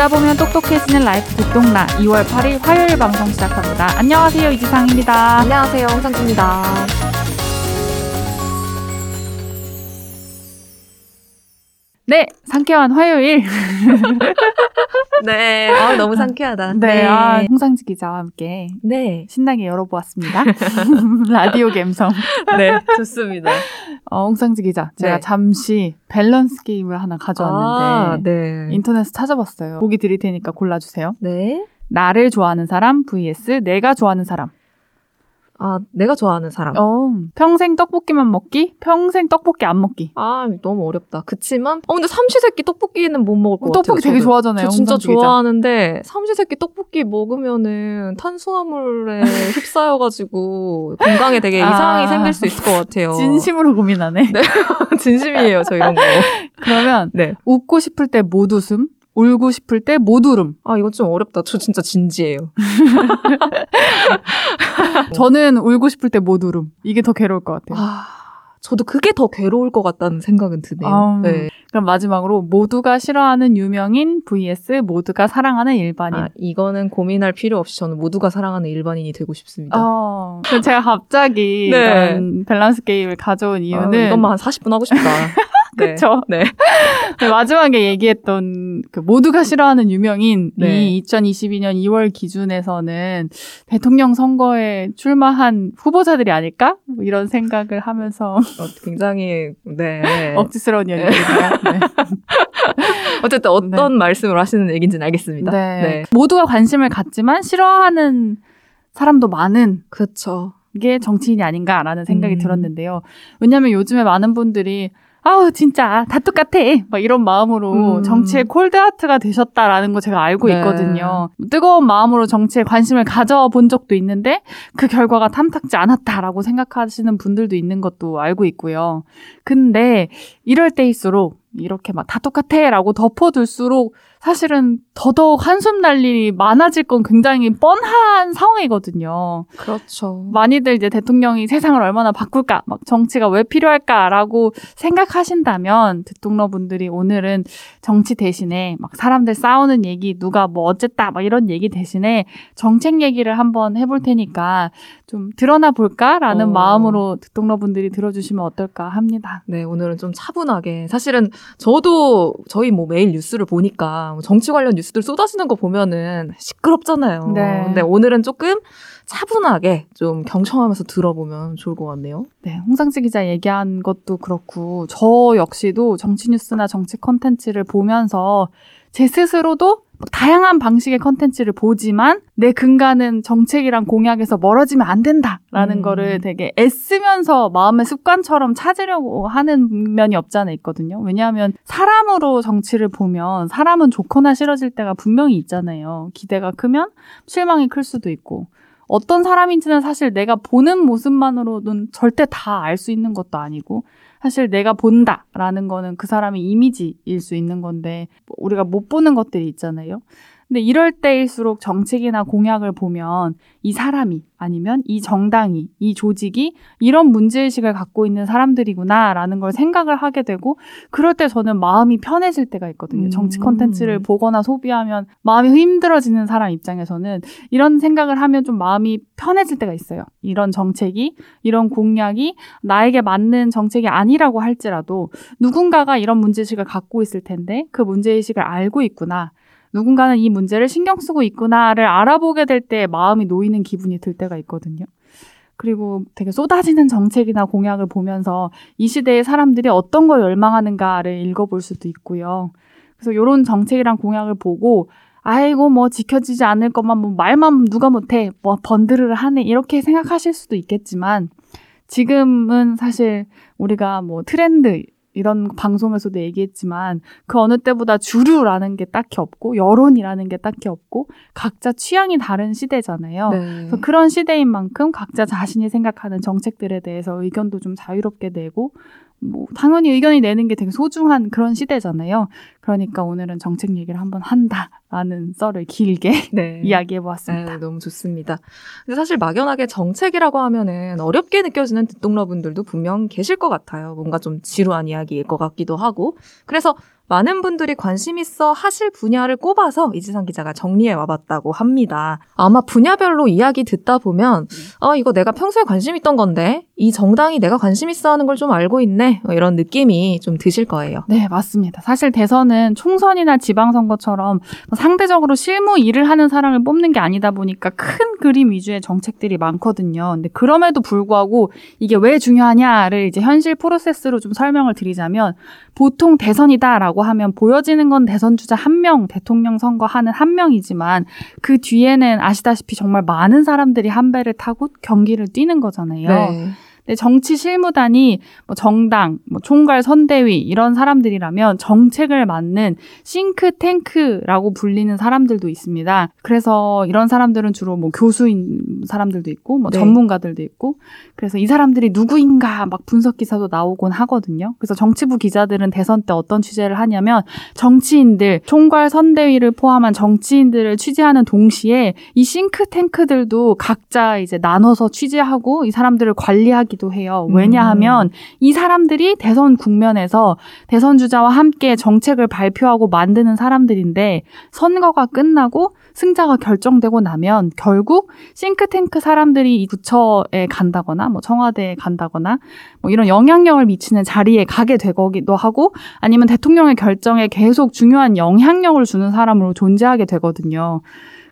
듣다 보면 똑똑해지는 라이프 듣똑라 2월 8일 화요일 방송 시작합니다. 안녕하세요 이지상입니다. 안녕하세요 홍상지입니다. 네, 상쾌한 화요일. 네, 아, 너무 상쾌하다. 네, 아, 홍상지 기자와 함께 네, 신나게 열어보았습니다. 라디오 감성. 네, 좋습니다. 어, 홍상지 기자, 제가 네. 잠시 밸런스 게임을 하나 가져왔는데 아, 네. 인터넷에 찾아봤어요. 보기 드릴 테니까 골라주세요. 네. 나를 좋아하는 사람 vs 내가 좋아하는 사람. 아, 내가 좋아하는 사람. 어, 평생 떡볶이만 먹기, 평생 떡볶이 안 먹기. 아, 너무 어렵다. 그치만, 어, 근데 삼시세끼 떡볶이는 못 먹을 것 같아요. 떡볶이 되게 저도. 좋아하잖아요. 저 진짜 기자. 좋아하는데, 삼시세끼 떡볶이 먹으면은 탄수화물에 휩싸여가지고 건강에 되게 아. 이상이 생길 수 있을 것 같아요. 진심으로 고민하네. 네. 진심이에요, 저 이런 거. 그러면 네. 웃고 싶을 때 못 웃음, 울고 싶을 때 못 울음. 아, 이거 좀 어렵다. 저 진짜 진지해요. 저는 울고 싶을 때 못 울음. 이게 더 괴로울 것 같아요. 아, 저도 그게 더 괴로울 것 같다는 생각은 드네요. 아우. 네. 그럼 마지막으로 모두가 싫어하는 유명인 vs 모두가 사랑하는 일반인. 아, 이거는 고민할 필요 없이 저는 모두가 사랑하는 일반인이 되고 싶습니다. 어, 제가 갑자기 네. 이런 밸런스 게임을 가져온 아, 이유는 이것만 한 40분 하고 싶다. 네. 그쵸. 네. 네, 마지막에 얘기했던 그 모두가 싫어하는 유명인이 네. 2022년 2월 기준에서는 대통령 선거에 출마한 후보자들이 아닐까? 뭐 이런 생각을 하면서 어, 굉장히 네. 억지스러운 연기입니다. 네. 어쨌든 어떤 말씀을 하시는 얘기인지는 알겠습니다. 네. 모두가 관심을 갖지만 싫어하는 사람도 많은 그렇죠. 게 정치인이 아닌가라는 생각이 음. 들었는데요. 왜냐하면 요즘에 많은 분들이 아우 진짜 다 똑같아 막 이런 마음으로 음. 정치에 콜드하트가 되셨다라는 거 제가 알고 네. 있거든요. 뜨거운 마음으로 정치에 관심을 가져본 적도 있는데 그 결과가 탐탁지 않았다라고 생각하시는 분들도 있는 것도 알고 있고요. 근데 이럴 때일수록 이렇게 막 다 똑같아라고 덮어둘수록 사실은 더더욱 한숨 날 일이 많아질 건 굉장히 뻔한 상황이거든요. 그렇죠. 많이들 이제 대통령이 세상을 얼마나 바꿀까, 막 정치가 왜 필요할까라고 생각하신다면 대통령분들이 오늘은 정치 대신에 막 사람들 싸우는 얘기, 누가 뭐 어쨌다, 막 이런 얘기 대신에 정책 얘기를 한번 해볼 테니까 좀 드러나 볼까라는 어. 마음으로 대통령분들이 들어주시면 어떨까 합니다. 네, 오늘은 좀 차분하게. 사실은 저도 저희 뭐 매일 뉴스를 보니까 뭐 정치 관련 뉴스들 쏟아지는 거 보면은 시끄럽잖아요. 네. 근데 오늘은 조금 차분하게 좀 경청하면서 들어보면 좋을 것 같네요. 네, 홍상지 기자 얘기한 것도 그렇고 저 역시도 정치 뉴스나 정치 컨텐츠를 보면서 제 스스로도 다양한 방식의 컨텐츠를 보지만 내 근간은 정책이랑 공약에서 멀어지면 안 된다라는 음. 거를 되게 애쓰면서 마음의 습관처럼 찾으려고 하는 면이 없지 않아 있거든요. 왜냐하면 사람으로 정치를 보면 사람은 좋거나 싫어질 때가 분명히 있잖아요. 기대가 크면 실망이 클 수도 있고 어떤 사람인지는 사실 내가 보는 모습만으로는 절대 다 알 수 있는 것도 아니고 사실 내가 본다라는 거는 그 사람의 이미지일 수 있는 건데 뭐 우리가 못 보는 것들이 있잖아요. 근데 이럴 때일수록 정책이나 공약을 보면 이 사람이 아니면 이 정당이 이 조직이 이런 문제의식을 갖고 있는 사람들이구나라는 걸 생각을 하게 되고 그럴 때 저는 마음이 편해질 때가 있거든요. 정치 음. 컨텐츠를 보거나 소비하면 마음이 힘들어지는 사람 입장에서는 이런 생각을 하면 좀 마음이 편해질 때가 있어요. 이런 정책이, 이런 공약이 나에게 맞는 정책이 아니라고 할지라도 누군가가 이런 문제의식을 갖고 있을 텐데 그 문제의식을 알고 있구나. 누군가는 이 문제를 신경 쓰고 있구나를 알아보게 될 때 마음이 놓이는 기분이 들 때가 있거든요. 그리고 되게 쏟아지는 정책이나 공약을 보면서 이 시대의 사람들이 어떤 걸 열망하는가를 읽어볼 수도 있고요. 그래서 이런 정책이랑 공약을 보고 아이고 뭐 지켜지지 않을 것만 뭐 말만 누가 못해 뭐 번드르르 하네 이렇게 생각하실 수도 있겠지만 지금은 사실 우리가 뭐 트렌드 이런 방송에서도 얘기했지만 그 어느 때보다 주류라는 게 딱히 없고 여론이라는 게 딱히 없고 각자 취향이 다른 시대잖아요. 네. 그런 시대인 만큼 각자 자신이 생각하는 정책들에 대해서 의견도 좀 자유롭게 내고 뭐 당연히 의견이 내는 게 되게 소중한 그런 시대잖아요. 그러니까 오늘은 정책 얘기를 한번 한다라는 썰을 길게 네. 이야기해 보았습니다. 네, 너무 좋습니다. 근데 사실 막연하게 정책이라고 하면은 어렵게 느껴지는 듣동러분들도 분명 계실 것 같아요. 뭔가 좀 지루한 이야기일 것 같기도 하고. 그래서 많은 분들이 관심 있어 하실 분야를 꼽아서 이지상 기자가 정리해 와봤다고 합니다. 아마 분야별로 이야기 듣다 보면 아 이거 내가 평소에 관심 있던 건데 이 정당이 내가 관심 있어 하는 걸 좀 알고 있네 뭐 이런 느낌이 좀 드실 거예요. 네, 맞습니다. 사실 대선은 총선이나 지방선거처럼 상대적으로 실무 일을 하는 사람을 뽑는 게 아니다 보니까 큰 그림 위주의 정책들이 많거든요. 근데 그럼에도 불구하고 이게 왜 중요하냐를 이제 현실 프로세스로 좀 설명을 드리자면 보통 대선이다라고 하면 보여지는 건 대선 주자 한 명, 대통령 선거하는 한 명이지만 그 뒤에는 아시다시피 정말 많은 사람들이 한 배를 타고 경기를 뛰는 거잖아요. 네. 근데 정치 실무단이 뭐 정당, 뭐 총괄 선대위 이런 사람들이라면 정책을 맡는 싱크탱크라고 불리는 사람들도 있습니다. 그래서 이런 사람들은 주로 뭐 교수인 사람들도 있고 뭐 네. 전문가들도 있고 그래서 이 사람들이 누구인가 막 분석 기사도 나오곤 하거든요. 그래서 정치부 기자들은 대선 때 어떤 취재를 하냐면 정치인들, 총괄 선대위를 포함한 정치인들을 취재하는 동시에 이 싱크탱크들도 각자 이제 나눠서 취재하고 이 사람들을 관리하기 도 해요. 왜냐하면 이 사람들이 대선 국면에서 대선 주자와 함께 정책을 발표하고 만드는 사람들인데 선거가 끝나고 승자가 결정되고 나면 결국 싱크탱크 사람들이 이 부처에 간다거나 뭐 청와대에 간다거나 뭐 이런 영향력을 미치는 자리에 가게 되기도 하고 아니면 대통령의 결정에 계속 중요한 영향력을 주는 사람으로 존재하게 되거든요.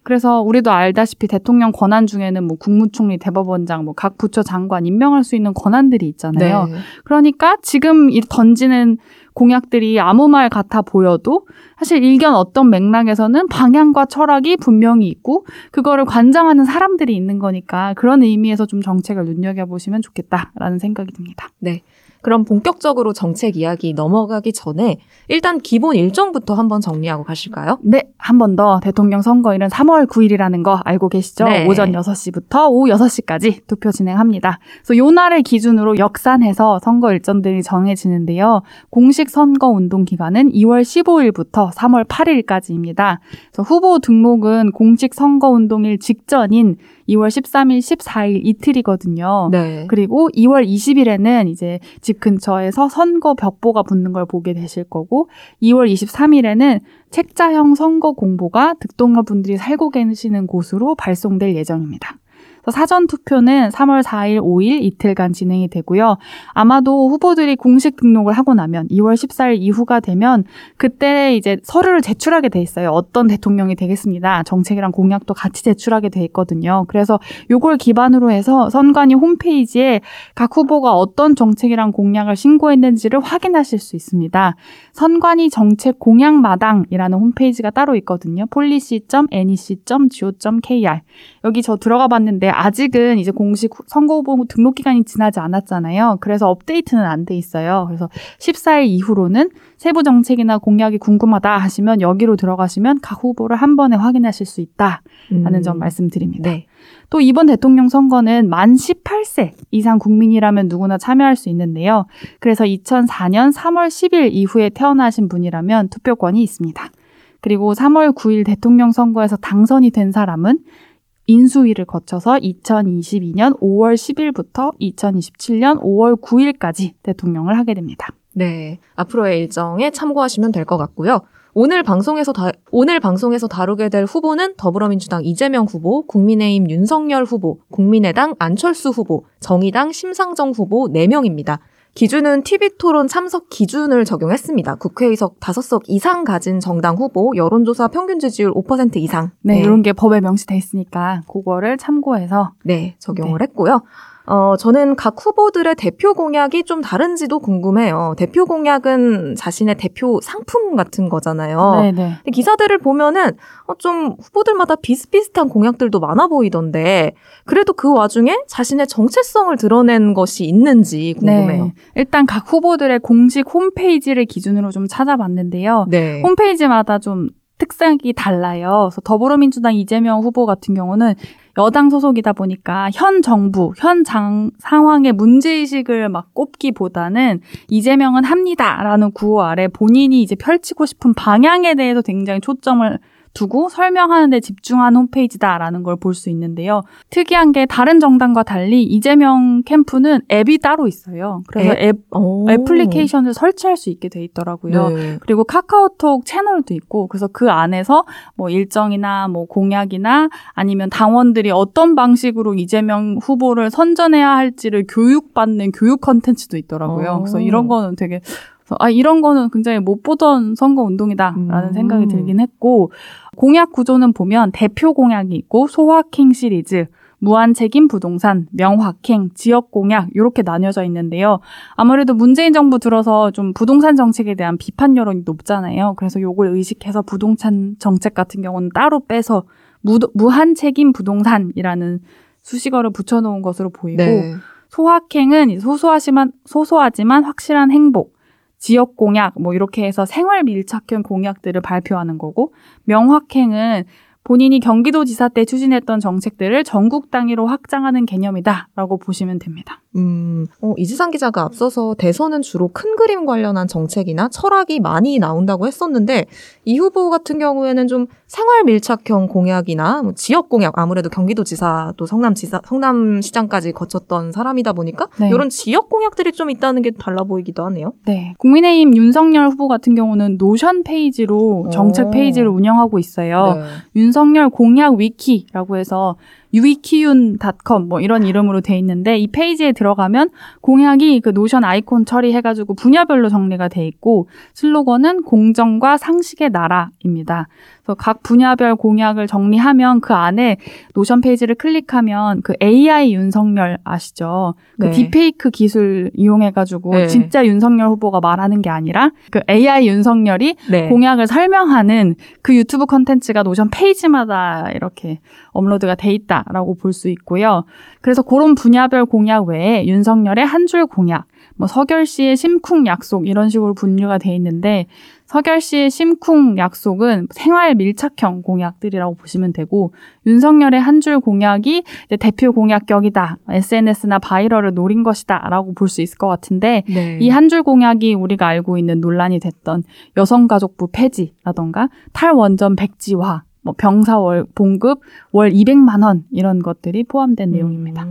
그래서 우리도 알다시피 대통령 권한 중에는 뭐 국무총리, 대법원장, 뭐 각 부처 장관 임명할 수 있는 권한들이 있잖아요. 네. 그러니까 지금 이 던지는 공약들이 아무 말 같아 보여도 사실 일견 어떤 맥락에서는 방향과 철학이 분명히 있고 그거를 관장하는 사람들이 있는 거니까 그런 의미에서 좀 정책을 눈여겨보시면 좋겠다라는 생각이 듭니다. 네. 그럼 본격적으로 정책 이야기 넘어가기 전에 일단 기본 일정부터 한번 정리하고 가실까요? 네, 한 번 더 대통령 선거일은 3월 9일이라는 거 알고 계시죠? 네. 오전 6시부터 오후 6시까지 투표 진행합니다. 그래서 요 날을 기준으로 역산해서 선거 일정들이 정해지는데요. 공식 선거 운동 기간은 2월 15일부터 3월 8일까지입니다. 그래서 후보 등록은 공식 선거 운동일 직전인 2월 13일, 14일 이틀이거든요. 네. 그리고 2월 20일에는 이제 집 근처에서 선거 벽보가 붙는 걸 보게 되실 거고 2월 23일에는 책자형 선거 공보가 득동러 분들이 살고 계시는 곳으로 발송될 예정입니다. 사전 투표는 3월 4일, 5일 이틀간 진행이 되고요. 아마도 후보들이 공식 등록을 하고 나면 2월 14일 이후가 되면 그때 이제 서류를 제출하게 돼 있어요. 어떤 대통령이 되겠습니다. 정책이랑 공약도 같이 제출하게 돼 있거든요. 그래서 요걸 기반으로 해서 선관위 홈페이지에 각 후보가 어떤 정책이랑 공약을 신고했는지를 확인하실 수 있습니다. 선관위 정책 공약 마당이라는 홈페이지가 따로 있거든요. policy.nec.go.kr 여기 저 들어가 봤는데 아직은 이제 공식 후- 선거 후보 등록 기간이 지나지 않았잖아요. 그래서 업데이트는 안 돼 있어요. 그래서 14일 이후로는 세부 정책이나 공약이 궁금하다 하시면 여기로 들어가시면 각 후보를 한 번에 확인하실 수 있다라는 음. 점 말씀드립니다. 네. 또 이번 대통령 선거는 만 18세 이상 국민이라면 누구나 참여할 수 있는데요. 그래서 2004년 3월 10일 이후에 태어나신 분이라면 투표권이 있습니다. 그리고 3월 9일 대통령 선거에서 당선이 된 사람은 인수위를 거쳐서 2022년 5월 10일부터 2027년 5월 9일까지 대통령을 하게 됩니다. 네. 앞으로의 일정에 참고하시면 될 것 같고요. 오늘 방송에서 다, 오늘 방송에서 다루게 될 후보는 더불어민주당 이재명 후보, 국민의힘 윤석열 후보, 국민의당 안철수 후보, 정의당 심상정 후보 4명입니다. 기준은 TV토론 참석 기준을 적용했습니다. 국회의석 5석 이상 가진 정당 후보, 여론조사 평균 지지율 5% 이상. 네, 이런 게 법에 명시돼 있으니까 그거를 참고해서 네, 적용을 했고요. 어, 저는 각 후보들의 대표 공약이 좀 다른지도 궁금해요. 대표 공약은 자신의 대표 상품 같은 거잖아요. 네, 네. 근데 기사들을 보면은 어, 좀 후보들마다 비슷비슷한 공약들도 많아 보이던데 그래도 그 와중에 자신의 정체성을 드러낸 것이 있는지 궁금해요. 네. 일단 각 후보들의 공식 홈페이지를 기준으로 좀 찾아봤는데요. 네. 홈페이지마다 좀 특색이 달라요. 그래서 더불어민주당 이재명 후보 같은 경우는 여당 소속이다 보니까 현 정부, 현 장, 상황의 문제의식을 막 꼽기보다는 이재명은 합니다라는 구호 아래 본인이 이제 펼치고 싶은 방향에 대해서 굉장히 초점을 두고 설명하는 데 집중한 홈페이지다라는 걸 볼 수 있는데요. 특이한 게 다른 정당과 달리 이재명 캠프는 앱이 따로 있어요. 그래서 앱, 오. 애플리케이션을 설치할 수 있게 돼 있더라고요. 네. 그리고 카카오톡 채널도 있고 그래서 그 안에서 뭐 일정이나 뭐 공약이나 아니면 당원들이 어떤 방식으로 이재명 후보를 선전해야 할지를 교육받는 교육 컨텐츠도 있더라고요. 어. 그래서 이런 거는 되게 아 이런 거는 굉장히 못 보던 선거 운동이다라는 음. 생각이 들긴 했고 공약 구조는 보면 대표 공약이 있고 소확행 시리즈 무한 책임 부동산, 명확행, 지역 공약 이렇게 나뉘어져 있는데요. 아무래도 문재인 정부 들어서 좀 부동산 정책에 대한 비판 여론이 높잖아요. 그래서 요걸 의식해서 부동산 정책 같은 경우는 따로 빼서 무, 무한 책임 부동산이라는 수식어를 붙여놓은 것으로 보이고 네. 소확행은 소소하지만 소소하지만 확실한 행복, 지역 공약 뭐 이렇게 해서 생활 밀착형 공약들을 발표하는 거고 명확행은 본인이 경기도지사 때 추진했던 정책들을 전국 단위로 확장하는 개념이다라고 보시면 됩니다. 음, 어, 이지상 기자가 앞서서 대선은 주로 큰 그림 관련한 정책이나 철학이 많이 나온다고 했었는데 이 후보 같은 경우에는 좀 생활 밀착형 공약이나 뭐 지역 공약 아무래도 경기도지사도 성남지사 성남시장까지 거쳤던 사람이다 보니까 네. 이런 지역 공약들이 좀 있다는 게 달라 보이기도 하네요. 네. 국민의힘 윤석열 후보 같은 경우는 노션 페이지로 정책 오. 페이지를 운영하고 있어요. 네. 윤석열 공약 위키라고 해서 위키윤닷컴 뭐 이런 이름으로 돼 있는데 이 페이지에 들어가면 공약이 그 노션 아이콘 처리해가지고 분야별로 정리가 돼 있고 슬로건은 공정과 상식의 나라입니다. 그래서 각 분야별 공약을 정리하면 그 안에 노션 페이지를 클릭하면 그 AI 윤석열 아시죠? 그 네. 딥페이크 기술 이용해가지고 네. 진짜 윤석열 후보가 말하는 게 아니라 그 AI 윤석열이 네. 공약을 설명하는 그 유튜브 컨텐츠가 노션 페이지마다 이렇게 업로드가 돼 있다 라고 볼 수 있고요. 그래서 그런 분야별 공약 외에 윤석열의 한 줄 공약, 뭐 서결 씨의 심쿵 약속 이런 식으로 분류가 돼 있는데 서결 씨의 심쿵 약속은 생활 밀착형 공약들이라고 보시면 되고 윤석열의 한 줄 공약이 대표 공약격이다. SNS나 바이럴을 노린 것이다라고 볼 수 있을 것 같은데 네. 이한 줄 공약이 우리가 알고 있는 논란이 됐던 여성가족부 폐지라던가 탈원전 백지화, 뭐 병사월 봉급 월 200만 원 이런 것들이 포함된 내용입니다.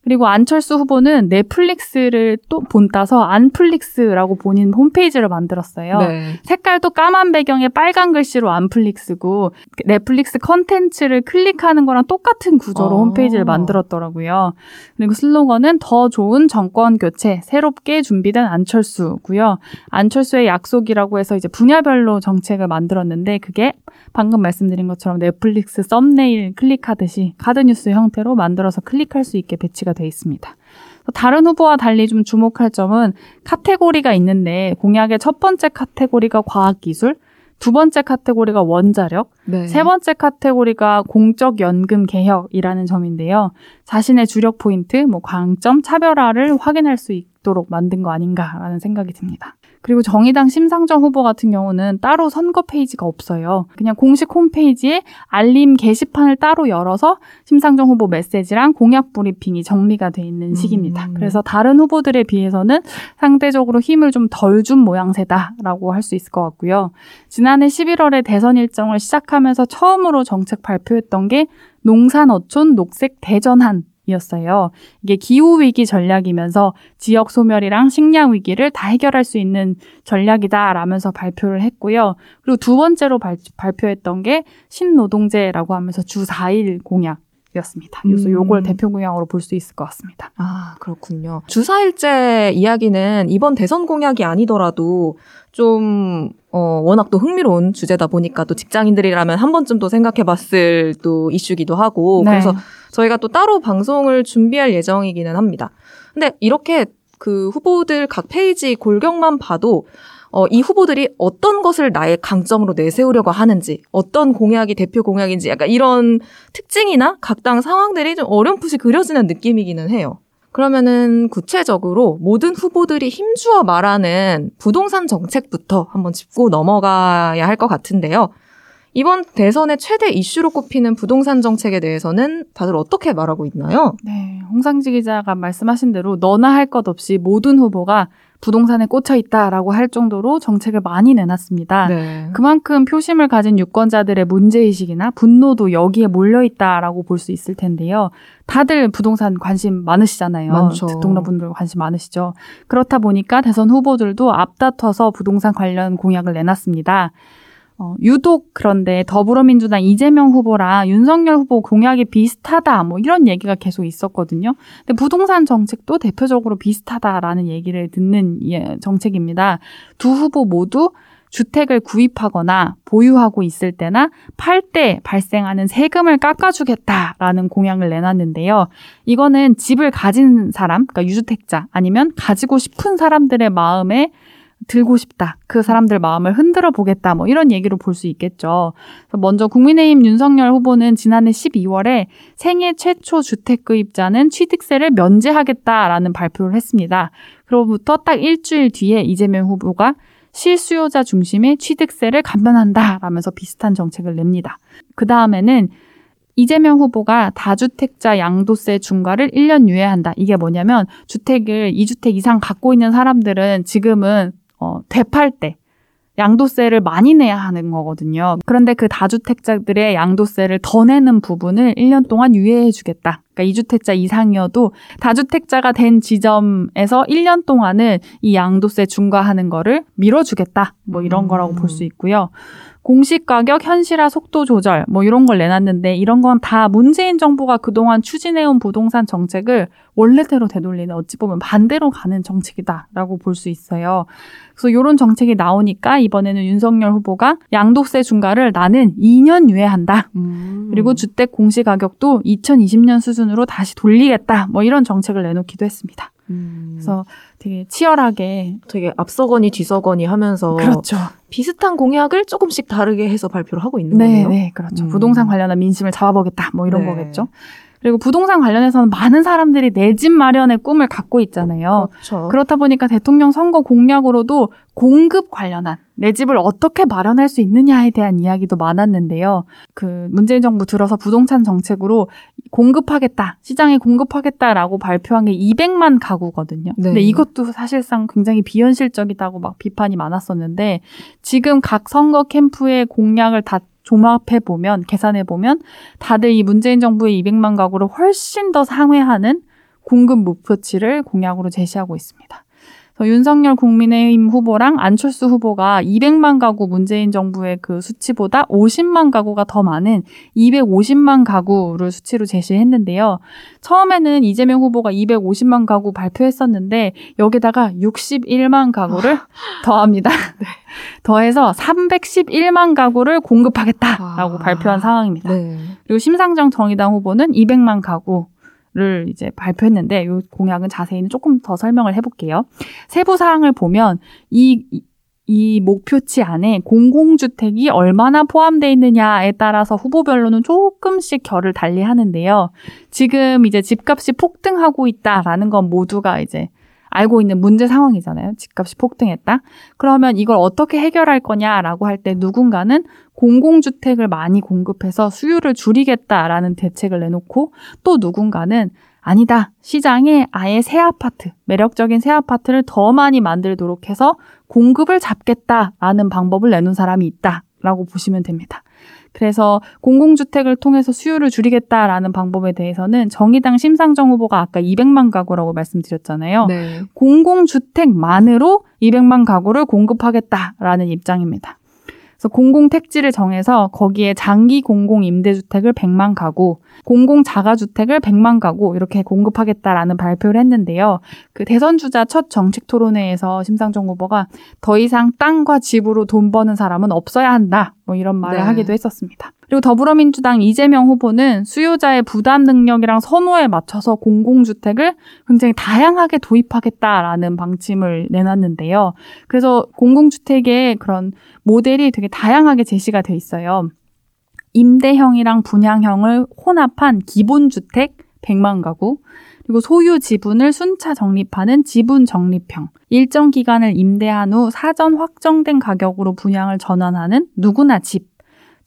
음. 그리고 안철수 후보는 넷플릭스를 또 본따서 안플릭스라고 본인 홈페이지를 만들었어요. 네. 색깔도 까만 배경에 빨간 글씨로 안플릭스고 넷플릭스 컨텐츠를 클릭하는 거랑 똑같은 구조로 어. 홈페이지를 만들었더라고요. 그리고 슬로건은 더 좋은 정권 교체 새롭게 준비된 안철수고요. 안철수의 약속이라고 해서 이제 분야별로 정책을 만들었는데 그게 방금 말씀드린 것처럼 넷플릭스 썸네일 클릭하듯이 카드뉴스 형태로 만들어서 클릭할 수 있게 배치가 돼 있습니다. 다른 후보와 달리 좀 주목할 점은 카테고리가 있는데 공약의 첫 번째 카테고리가 과학기술, 두 번째 카테고리가 원자력, 네. 세 번째 카테고리가 공적 연금 개혁이라는 점인데요. 자신의 주력 포인트, 뭐 강점, 차별화를 확인할 수 있도록 만든 거 아닌가라는 생각이 듭니다. 그리고 정의당 심상정 후보 같은 경우는 따로 선거 페이지가 없어요. 그냥 공식 홈페이지에 알림 게시판을 따로 열어서 심상정 후보 메시지랑 공약 브리핑이 정리가 돼 있는 시기입니다. 음. 그래서 다른 후보들에 비해서는 상대적으로 힘을 좀 덜 준 모양새다라고 할 수 있을 것 같고요. 지난해 11월에 대선 일정을 시작하면서 처음으로 정책 발표했던 게 농산 어촌 녹색 대전한 이었어요. 이게 기후 위기 전략이면서 지역 소멸이랑 식량 위기를 다 해결할 수 있는 전략이다라면서 발표를 했고요. 그리고 두 번째로 발, 발표했던 게 신노동제라고 하면서 주 4일 공약 이었습니다. 그래서 음. 요걸 대표 공약으로 볼 수 있을 것 같습니다. 아, 그렇군요. 주사일제 이야기는 이번 대선 공약이 아니더라도 좀, 어, 워낙 또 흥미로운 주제다 보니까 또 직장인들이라면 한 번쯤 또 생각해 봤을 또 이슈기도 하고. 네. 그래서 저희가 또 따로 방송을 준비할 예정이기는 합니다. 근데 이렇게 그 후보들 각 페이지 골격만 봐도 어, 이 후보들이 어떤 것을 나의 강점으로 내세우려고 하는지, 어떤 공약이 대표 공약인지, 약간 이런 특징이나 각 당 상황들이 좀 어렴풋이 그려지는 느낌이기는 해요. 그러면은 구체적으로 모든 후보들이 힘주어 말하는 부동산 정책부터 한번 짚고 넘어가야 할 것 같은데요. 이번 대선의 최대 이슈로 꼽히는 부동산 정책에 대해서는 다들 어떻게 말하고 있나요? 네, 홍상지 기자가 말씀하신 대로 너나 할 것 없이 모든 후보가 부동산에 꽂혀 있다라고 할 정도로 정책을 많이 내놨습니다. 네. 그만큼 표심을 가진 유권자들의 문제의식이나 분노도 여기에 몰려있다라고 볼 수 있을 텐데요. 다들 부동산 관심 많으시잖아요. 많죠. 대통령분들 관심 많으시죠. 그렇다 보니까 대선 후보들도 앞다퉈서 부동산 관련 공약을 내놨습니다. 어, 유독 그런데 더불어민주당 이재명 후보랑 윤석열 후보 공약이 비슷하다 뭐 이런 얘기가 계속 있었거든요. 근데 부동산 정책도 대표적으로 비슷하다라는 얘기를 듣는 예, 정책입니다. 두 후보 모두 주택을 구입하거나 보유하고 있을 때나 팔 때 발생하는 세금을 깎아주겠다라는 공약을 내놨는데요. 이거는 집을 가진 사람, 그러니까 유주택자 아니면 가지고 싶은 사람들의 마음에 들고 싶다. 그 사람들 마음을 흔들어 보겠다. 뭐 이런 얘기로 볼 수 있겠죠. 먼저 국민의힘 윤석열 후보는 지난해 12월에 생애 최초 주택 구입자는 취득세를 면제하겠다라는 발표를 했습니다. 그로부터 딱 일주일 뒤에 이재명 후보가 실수요자 중심의 취득세를 감면한다 라면서 비슷한 정책을 냅니다. 그 다음에는 이재명 후보가 다주택자 양도세 중과를 1년 유예한다. 이게 뭐냐면 주택을 2주택 이상 갖고 있는 사람들은 지금은 어, 되팔 때 양도세를 많이 내야 하는 거거든요. 그런데 그 다주택자들의 양도세를 더 내는 부분을 1년 동안 유예해 주겠다. 그러니까 2주택자 이상이어도 다주택자가 된 지점에서 1년 동안은 이 양도세 중과하는 거를 밀어주겠다. 뭐 이런 거라고 볼수 있고요. 공시 가격 현실화 속도 조절 뭐 이런 걸 내놨는데 이런 건 다 문재인 정부가 그동안 추진해온 부동산 정책을 원래대로 되돌리는 어찌 보면 반대로 가는 정책이다라고 볼 수 있어요. 그래서 이런 정책이 나오니까 이번에는 윤석열 후보가 양도세 중과를 나는 2년 유예한다. 음. 그리고 주택 공시 가격도 2020년 수준으로 다시 돌리겠다. 뭐 이런 정책을 내놓기도 했습니다. 음. 그래서 되게 치열하게 되게 앞서거니 뒤서거니 하면서 그렇죠. 비슷한 공약을 조금씩 다르게 해서 발표를 하고 있는 네, 거네요. 네, 그렇죠. 음. 부동산 관련한 민심을 잡아보겠다. 뭐 이런 네. 거겠죠. 그리고 부동산 관련해서는 많은 사람들이 내 집 마련의 꿈을 갖고 있잖아요. 그렇죠. 그렇다 보니까 대통령 선거 공약으로도 공급 관련한 내 집을 어떻게 마련할 수 있느냐에 대한 이야기도 많았는데요. 그 문재인 정부 들어서 부동산 정책으로 공급하겠다, 시장에 공급하겠다라고 발표한 게 200만 가구거든요. 네. 근데 이것도 사실상 굉장히 비현실적이다고 막 비판이 많았었는데 지금 각 선거 캠프의 공약을 다 종합해 보면 계산해 보면 다들 이 문재인 정부의 200만 가구를 훨씬 더 상회하는 공급 목표치를 공약으로 제시하고 있습니다. 그래서 윤석열 국민의힘 후보랑 안철수 후보가 200만 가구 문재인 정부의 그 수치보다 50만 가구가 더 많은 250만 가구를 수치로 제시했는데요. 처음에는 이재명 후보가 250만 가구 발표했었는데 여기다가 61만 가구를 더합니다. 더해서 311만 가구를 공급하겠다라고 아. 발표한 상황입니다. 네. 그리고 심상정 정의당 후보는 200만 가구 를 이제 발표했는데 이 공약은 자세히는 조금 더 설명을 해볼게요. 세부 사항을 보면 이, 이- 이 목표치 안에 공공주택이 얼마나 포함되어 있느냐에 따라서 후보별로는 조금씩 결을 달리 하는데요. 지금 이제 집값이 폭등하고 있다라는 건 모두가 이제 알고 있는 문제 상황이잖아요. 집값이 폭등했다. 그러면 이걸 어떻게 해결할 거냐라고 할 때 누군가는 공공주택을 많이 공급해서 수요를 줄이겠다라는 대책을 내놓고 또 누군가는 아니다. 시장에 아예 새 아파트, 매력적인 새 아파트를 더 많이 만들도록 해서 공급을 잡겠다라는 방법을 내놓은 사람이 있다라고 보시면 됩니다. 그래서 공공주택을 통해서 수요를 줄이겠다라는 방법에 대해서는 정의당 심상정 후보가 아까 200만 가구라고 말씀드렸잖아요. 네. 공공주택만으로 200만 가구를 공급하겠다라는 입장입니다. 그래서 공공택지를 정해서 거기에 장기 공공 임대주택을 100만 가구, 공공 자가주택을 100만 가구 이렇게 공급하겠다라는 발표를 했는데요. 그 대선 주자 첫 정책 토론회에서 심상정 후보가 더 이상 땅과 집으로 돈 버는 사람은 없어야 한다. 뭐 이런 말을 네. 하기도 했었습니다. 그리고 더불어민주당 이재명 후보는 수요자의 부담 능력이랑 선호에 맞춰서 공공주택을 굉장히 다양하게 도입하겠다라는 방침을 내놨는데요. 그래서 공공주택의 그런 모델이 되게 다양하게 제시가 돼 있어요. 임대형이랑 분양형을 혼합한 기본주택 100만 가구, 그리고 소유 지분을 순차 적립하는 지분 적립형, 일정 기간을 임대한 후 사전 확정된 가격으로 분양을 전환하는 누구나 집,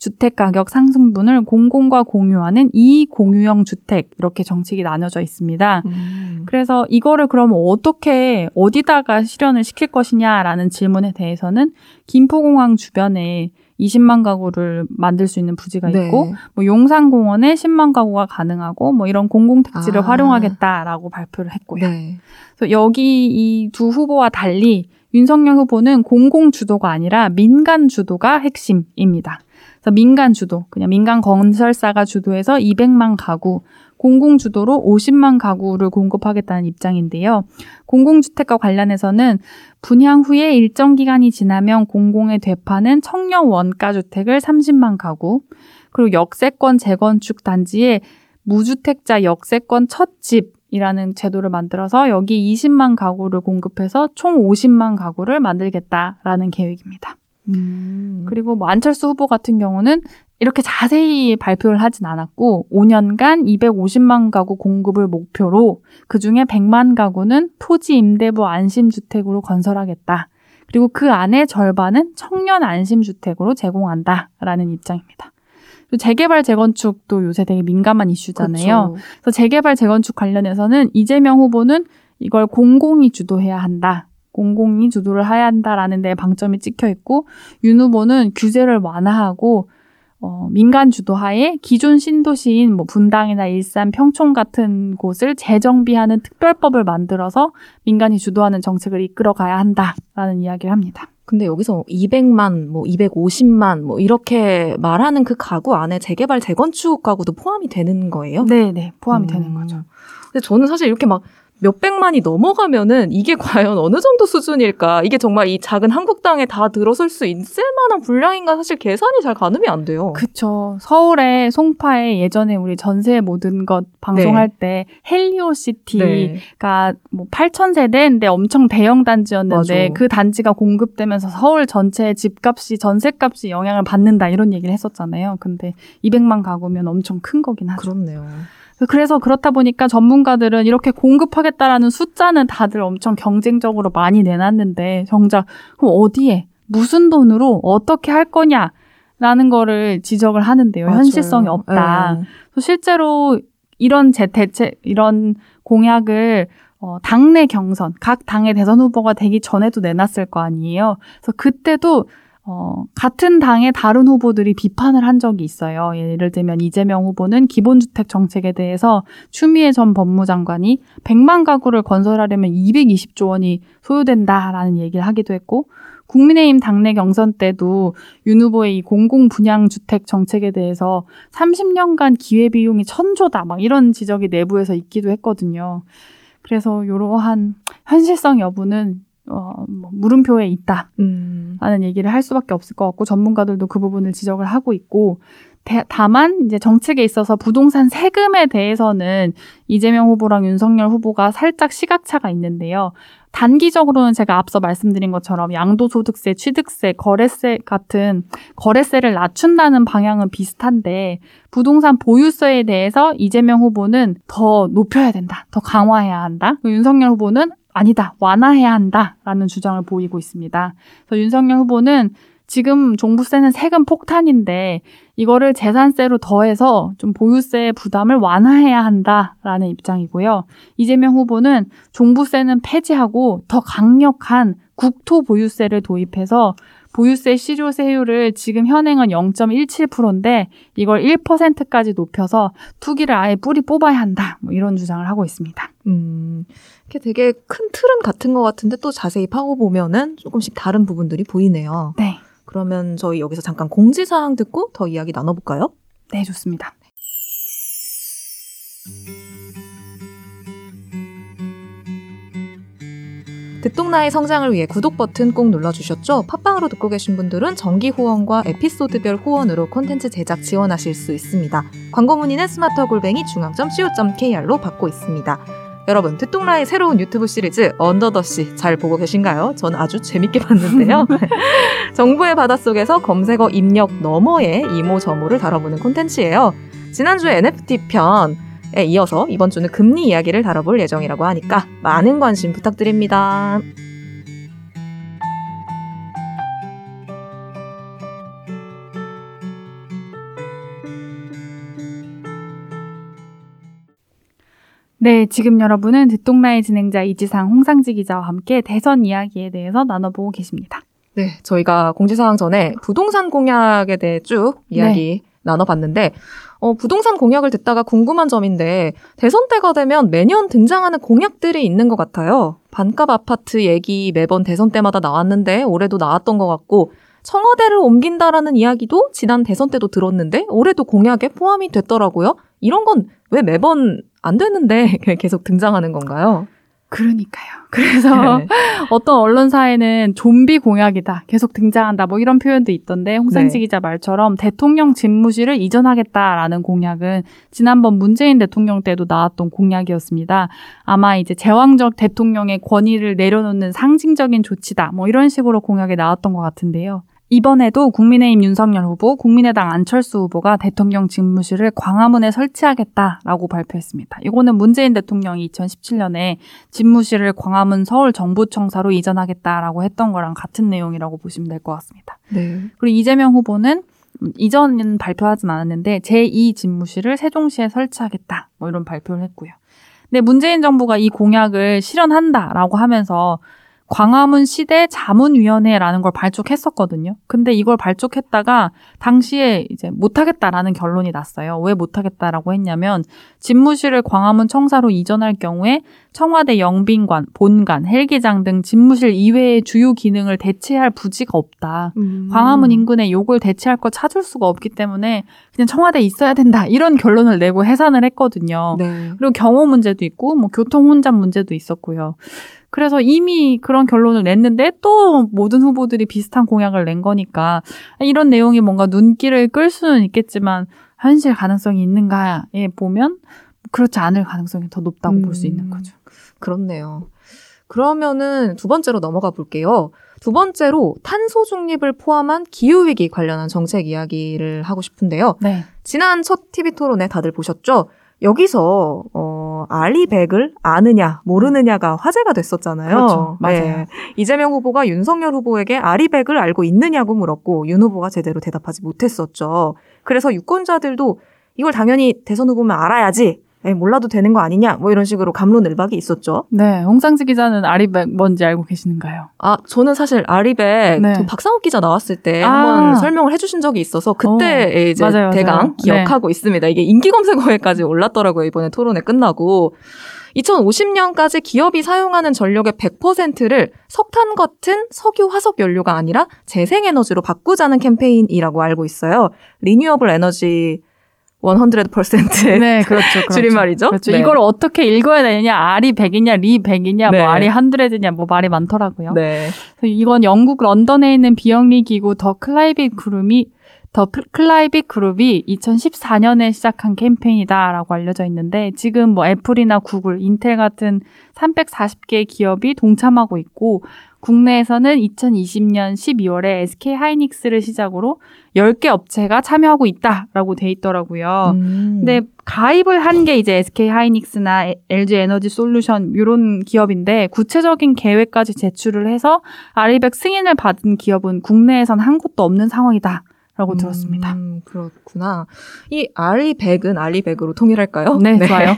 주택 가격 상승분을 공공과 공유하는 이공유형 주택 이렇게 정책이 나눠져 있습니다. 음. 그래서 이거를 그러면 어떻게 어디다가 실현을 시킬 것이냐라는 질문에 대해서는 김포공항 주변에 20만 가구를 만들 수 있는 부지가 네. 있고 뭐 용산공원에 10만 가구가 가능하고 뭐 이런 공공택지를 아. 활용하겠다라고 발표를 했고요. 네. 그래서 여기 이 두 후보와 달리 윤석열 후보는 공공 주도가 아니라 민간 주도가 핵심입니다. 그래서 민간 주도, 그냥 민간 건설사가 주도해서 200만 가구, 공공 주도로 50만 가구를 공급하겠다는 입장인데요. 공공주택과 관련해서는 분양 후에 일정 기간이 지나면 공공에 되파는 청년 원가 주택을 30만 가구, 그리고 역세권 재건축 단지에 무주택자 역세권 첫 집 이라는 제도를 만들어서 여기 20만 가구를 공급해서 총 50만 가구를 만들겠다라는 계획입니다. 음. 그리고 뭐 안철수 후보 같은 경우는 이렇게 자세히 발표를 하진 않았고 5년간 250만 가구 공급을 목표로 그중에 100만 가구는 토지 임대부 안심 주택으로 건설하겠다. 그리고 그 안에 절반은 청년 안심 주택으로 제공한다라는 입장입니다. 재개발 재건축도 요새 되게 민감한 이슈잖아요. 그렇죠. 그래서 재개발 재건축 관련해서는 이재명 후보는 이걸 공공이 주도해야 한다. 공공이 주도를 해야 한다라는 데 방점이 찍혀 있고 윤 후보는 규제를 완화하고 어, 민간 주도하에 기존 신도시인 뭐 분당이나 일산, 평촌 같은 곳을 재정비하는 특별법을 만들어서 민간이 주도하는 정책을 이끌어 가야 한다라는 이야기를 합니다. 근데 여기서 200만, 뭐 250만, 뭐 이렇게 말하는 그 가구 안에 재개발, 재건축 가구도 포함이 되는 거예요? 네, 네. 포함이 음. 되는 거죠. 근데 저는 사실 이렇게 막 몇백만이 넘어가면은 이게 과연 어느 정도 수준일까? 이게 정말 이 작은 한국당에 다 들어설 수 있을 만한 분량인가? 사실 계산이 잘 가늠이 안 돼요. 그쵸. 서울의 송파에 예전에 우리 전세 모든 것 방송할 때 헬리오 시티가 네. 뭐 8천 세대인데 엄청 대형 단지였는데 맞아. 그 단지가 공급되면서 서울 전체 집값이 전세값이 영향을 받는다 이런 얘기를 했었잖아요. 근데 200만 가구면 엄청 큰 거긴 하죠. 그렇네요. 그래서 그렇다 보니까 전문가들은 이렇게 공급하겠다라는 숫자는 다들 엄청 경쟁적으로 많이 내놨는데 정작 그럼 어디에 무슨 돈으로 어떻게 할 거냐 라는 거를 지적을 하는데요. 맞아요. 현실성이 없다. 네. 실제로 이런 제 대책 이런 공약을 어, 당내 경선 각 당의 대선 후보가 되기 전에도 내놨을 거 아니에요. 그래서 그때도 어, 같은 당의 다른 후보들이 비판을 한 적이 있어요. 예를 들면 이재명 후보는 기본주택 정책에 대해서 추미애 전 법무장관이 100만 가구를 건설하려면 220조 원이 소요된다라는 얘기를 하기도 했고 국민의힘 당내 경선 때도 윤 후보의 이 공공 분양 주택 정책에 대해서 30년간 기회 비용이 천조다 막 이런 지적이 내부에서 있기도 했거든요. 그래서 이러한 현실성 여부는 어, 뭐 물음표에 있다. 음. 라는 얘기를 할 수밖에 없을 것 같고 전문가들도 그 부분을 지적을 하고 있고 대- 다만 이제 정책에 있어서 부동산 세금에 대해서는 이재명 후보랑 윤석열 후보가 살짝 시각차가 있는데요. 단기적으로는 제가 앞서 말씀드린 것처럼 양도소득세, 취득세, 거래세 같은 거래세를 낮춘다는 방향은 비슷한데 부동산 보유세에 대해서 이재명 후보는 더 높여야 된다, 더 강화해야 한다. 윤석열 후보는 아니다, 완화해야 한다라는 주장을 보이고 있습니다. 그래서 윤석열 후보는 지금 종부세는 세금 폭탄인데 이거를 재산세로 더해서 좀 보유세 부담을 완화해야 한다라는 입장이고요. 이재명 후보는 종부세는 폐지하고 더 강력한 국토 보유세를 도입해서 보유세 실효세율을 지금 현행은 0.17%인데 이걸 1%까지 높여서 투기를 아예 뿌리 뽑아야 한다. 뭐 이런 주장을 하고 있습니다. 음. 이게 되게 큰 틀은 같은 것 같은데 또 자세히 파고 보면은 조금씩 다른 부분들이 보이네요. 네. 그러면 저희 여기서 잠깐 공지사항 듣고 더 이야기 나눠볼까요? 네, 좋습니다. 듣동나의 성장을 위해 구독 버튼 꼭 눌러주셨죠? 팟빵으로 듣고 계신 분들은 정기 후원과 에피소드별 후원으로 콘텐츠 제작 지원하실 수 있습니다. 광고 문의는 스마트 골뱅이 중앙점 co.kr로 받고 있습니다. 여러분, 듣동나의 새로운 유튜브 시리즈 언더더시 잘 보고 계신가요? 전 아주 재밌게 봤는데요. 정부의 바닷속에서 검색어 입력 너머의 이모저모를 다뤄보는 콘텐츠예요. 지난주에 NFT 편에 이어서 이번 주는 금리 이야기를 다뤄볼 예정이라고 하니까 많은 관심 부탁드립니다. 네, 지금 여러분은 듣동라의 진행자 이지상 홍상지 기자와 함께 대선 이야기에 대해서 나눠보고 계십니다. 네, 저희가 공지사항 전에 부동산 공약에 대해 쭉 이야기 네. 나눠봤는데, 어, 부동산 공약을 듣다가 궁금한 점인데, 대선 때가 되면 매년 등장하는 공약들이 있는 것 같아요. 반값 아파트 얘기 매번 대선 때마다 나왔는데, 올해도 나왔던 것 같고, 청와대를 옮긴다라는 이야기도 지난 대선 때도 들었는데, 올해도 공약에 포함이 됐더라고요. 이런 건 왜 매번 안 되는데 계속 등장하는 건가요? 그러니까요. 그래서 네. 어떤 언론사에는 좀비 공약이다. 계속 등장한다. 뭐 이런 표현도 있던데 홍상지 네. 기자 말처럼 대통령 집무실을 이전하겠다라는 공약은 지난번 문재인 대통령 때도 나왔던 공약이었습니다. 아마 이제 제왕적 대통령의 권위를 내려놓는 상징적인 조치다. 뭐 이런 식으로 공약이 나왔던 것 같은데요. 이번에도 국민의힘 윤석열 후보, 국민의당 안철수 후보가 대통령 집무실을 광화문에 설치하겠다라고 발표했습니다. 이거는 문재인 대통령이 2017년에 집무실을 광화문 서울 정부청사로 이전하겠다라고 했던 거랑 같은 내용이라고 보시면 될 것 같습니다. 네. 그리고 이재명 후보는 이전은 발표하진 않았는데 제2 집무실을 세종시에 설치하겠다 뭐 이런 발표를 했고요. 근데 문재인 정부가 이 공약을 실현한다라고 하면서 광화문 시대 자문위원회라는 걸 발족했었거든요. 근데 이걸 발족했다가 당시에 이제 못하겠다라는 결론이 났어요. 왜 못하겠다라고 했냐면 집무실을 광화문 청사로 이전할 경우에 청와대 영빈관, 본관, 헬기장 등 집무실 이외의 주요 기능을 대체할 부지가 없다. 음. 광화문 인근에 요걸 대체할 거 찾을 수가 없기 때문에 그냥 청와대에 있어야 된다. 이런 결론을 내고 해산을 했거든요. 네. 그리고 경호 문제도 있고 뭐 교통 혼잡 문제도 있었고요. 그래서 이미 그런 결론을 냈는데 또 모든 후보들이 비슷한 공약을 낸 거니까 이런 내용이 뭔가 눈길을 끌 수는 있겠지만 현실 가능성이 있는가에 보면 그렇지 않을 가능성이 더 높다고 음, 볼수 있는 거죠. 그렇네요. 그러면은 두 번째로 넘어가 볼게요. 두 번째로 탄소 중립을 포함한 기후 위기 관련한 정책 이야기를 하고 싶은데요. 네. 지난 첫 TV 토론에 다들 보셨죠? 여기서 어 알리백을 아느냐 모르느냐가 화제가 됐었잖아요. 그렇죠. 맞아요. 네. 이재명 후보가 윤석열 후보에게 알리백을 알고 있느냐고 물었고 윤 후보가 제대로 대답하지 못했었죠. 그래서 유권자들도 이걸 당연히 대선 후보면 알아야지 에, 몰라도 되는 거 아니냐 뭐 이런 식으로 감론을박이 있었죠. 네, 홍상지 기자는 아리백 뭔지 알고 계시는가요? 아, 저는 사실 아리백 네. 그 박상욱 기자 나왔을 때 아. 한번 설명을 해주신 적이 있어서 그때 오. 이제 맞아요, 대강 맞아요. 기억하고 네. 있습니다. 이게 인기 검색어에까지 올랐더라고요 이번에 토론회 끝나고. 2050년까지 기업이 사용하는 전력의 100%를 석탄 같은 석유 화석 연료가 아니라 재생에너지로 바꾸자는 캠페인이라고 알고 있어요. Renewable energy 100%의 네, 그렇죠, 그렇죠. 줄임말이죠. 그렇죠. 네. 이걸 어떻게 읽어야 되냐, RE 100이냐, 리 100이냐, 뭐 네. 뭐 RE 100이냐, 뭐 말이 많더라고요. 네. 이건 영국 런던에 있는 비영리 기구 The Climate Group이 The Climate Group이 2014년에 시작한 캠페인이다라고 알려져 있는데 지금 뭐 애플이나 구글, 인텔 같은 340개 기업이 동참하고 있고 국내에서는 2020년 12월에 SK 하이닉스를 시작으로 10개 업체가 참여하고 있다라고 돼 있더라고요. 음. 근데 가입을 한 게 이제 SK 하이닉스나 LG 에너지 솔루션 이런 기업인데 구체적인 계획까지 제출을 해서 아리백 승인을 받은 기업은 국내에선 한 곳도 없는 상황이다. 라고 음, 들었습니다. 그렇구나. 이 알리백은 알리백으로 통일할까요? 네, 네. 좋아요.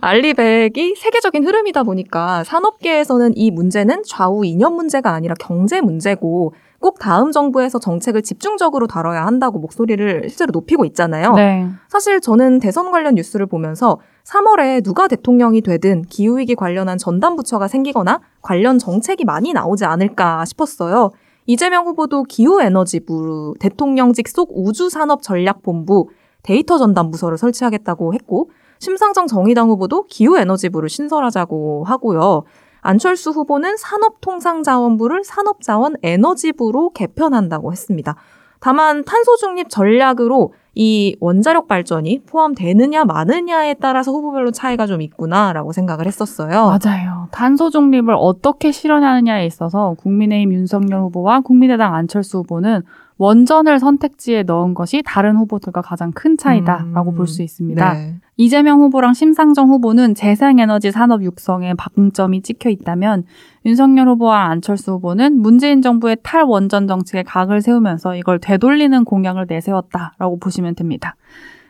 알리백이 세계적인 흐름이다 보니까 산업계에서는 이 문제는 좌우 이념 문제가 아니라 경제 문제고 꼭 다음 정부에서 정책을 집중적으로 다뤄야 한다고 목소리를 실제로 높이고 있잖아요. 네. 사실 저는 대선 관련 뉴스를 보면서 3월에 누가 대통령이 되든 기후위기 관련한 전담 부처가 생기거나 관련 정책이 많이 나오지 않을까 싶었어요. 이재명 후보도 기후에너지부 대통령직 속 우주산업전략본부 데이터 전담 부서를 설치하겠다고 했고 심상정 정의당 후보도 기후에너지부를 신설하자고 하고요. 안철수 후보는 산업통상자원부를 산업자원에너지부로 개편한다고 했습니다. 다만 탄소 중립 전략으로 이 원자력 발전이 포함되느냐 마느냐에 따라서 후보별로 차이가 좀 있구나라고 생각을 했었어요. 맞아요. 탄소 중립을 어떻게 실현하느냐에 있어서 국민의힘 윤석열 후보와 국민의당 안철수 후보는 원전을 선택지에 넣은 것이 다른 후보들과 가장 큰 차이다라고 음, 볼수 있습니다. 네. 이재명 후보랑 심상정 후보는 재생에너지 산업 육성에 방점이 찍혀 있다면 윤석열 후보와 안철수 후보는 문재인 정부의 탈원전 정책에 각을 세우면서 이걸 되돌리는 공약을 내세웠다라고 보시면 됩니다.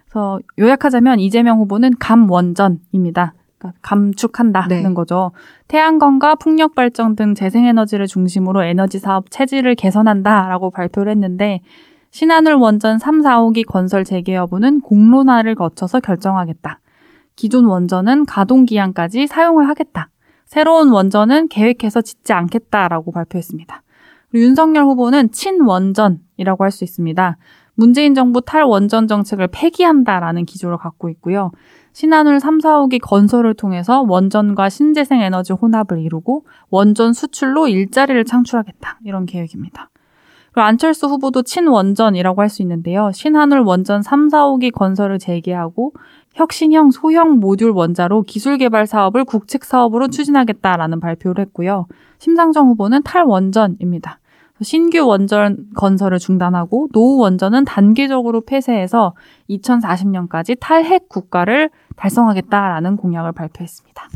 그래서 요약하자면 이재명 후보는 감원전입니다. 그러니까 감축한다는 네. 거죠. 태양광과 풍력 발전 등 재생에너지를 중심으로 에너지 사업 체질을 개선한다라고 발표를 했는데 신한울 원전 3, 4호기 건설 재개 여부는 공론화를 거쳐서 결정하겠다. 기존 원전은 가동 기한까지 사용을 하겠다. 새로운 원전은 계획해서 짓지 않겠다라고 발표했습니다. 윤석열 후보는 친원전이라고 할 수 있습니다. 문재인 정부 탈원전 정책을 폐기한다라는 기조를 갖고 있고요. 신한울 3, 4호기 건설을 통해서 원전과 신재생 에너지 혼합을 이루고 원전 수출로 일자리를 창출하겠다. 이런 계획입니다. 그리고 안철수 후보도 친원전이라고 할 수 있는데요. 신한울 원전 3, 4호기 건설을 재개하고 혁신형 소형 모듈 원자로 기술 개발 사업을 국책 사업으로 추진하겠다라는 발표를 했고요. 심상정 후보는 탈원전입니다. 신규 원전 건설을 중단하고 노후 원전은 단계적으로 폐쇄해서 2040년까지 탈핵 국가를 달성하겠다라는 공약을 발표했습니다.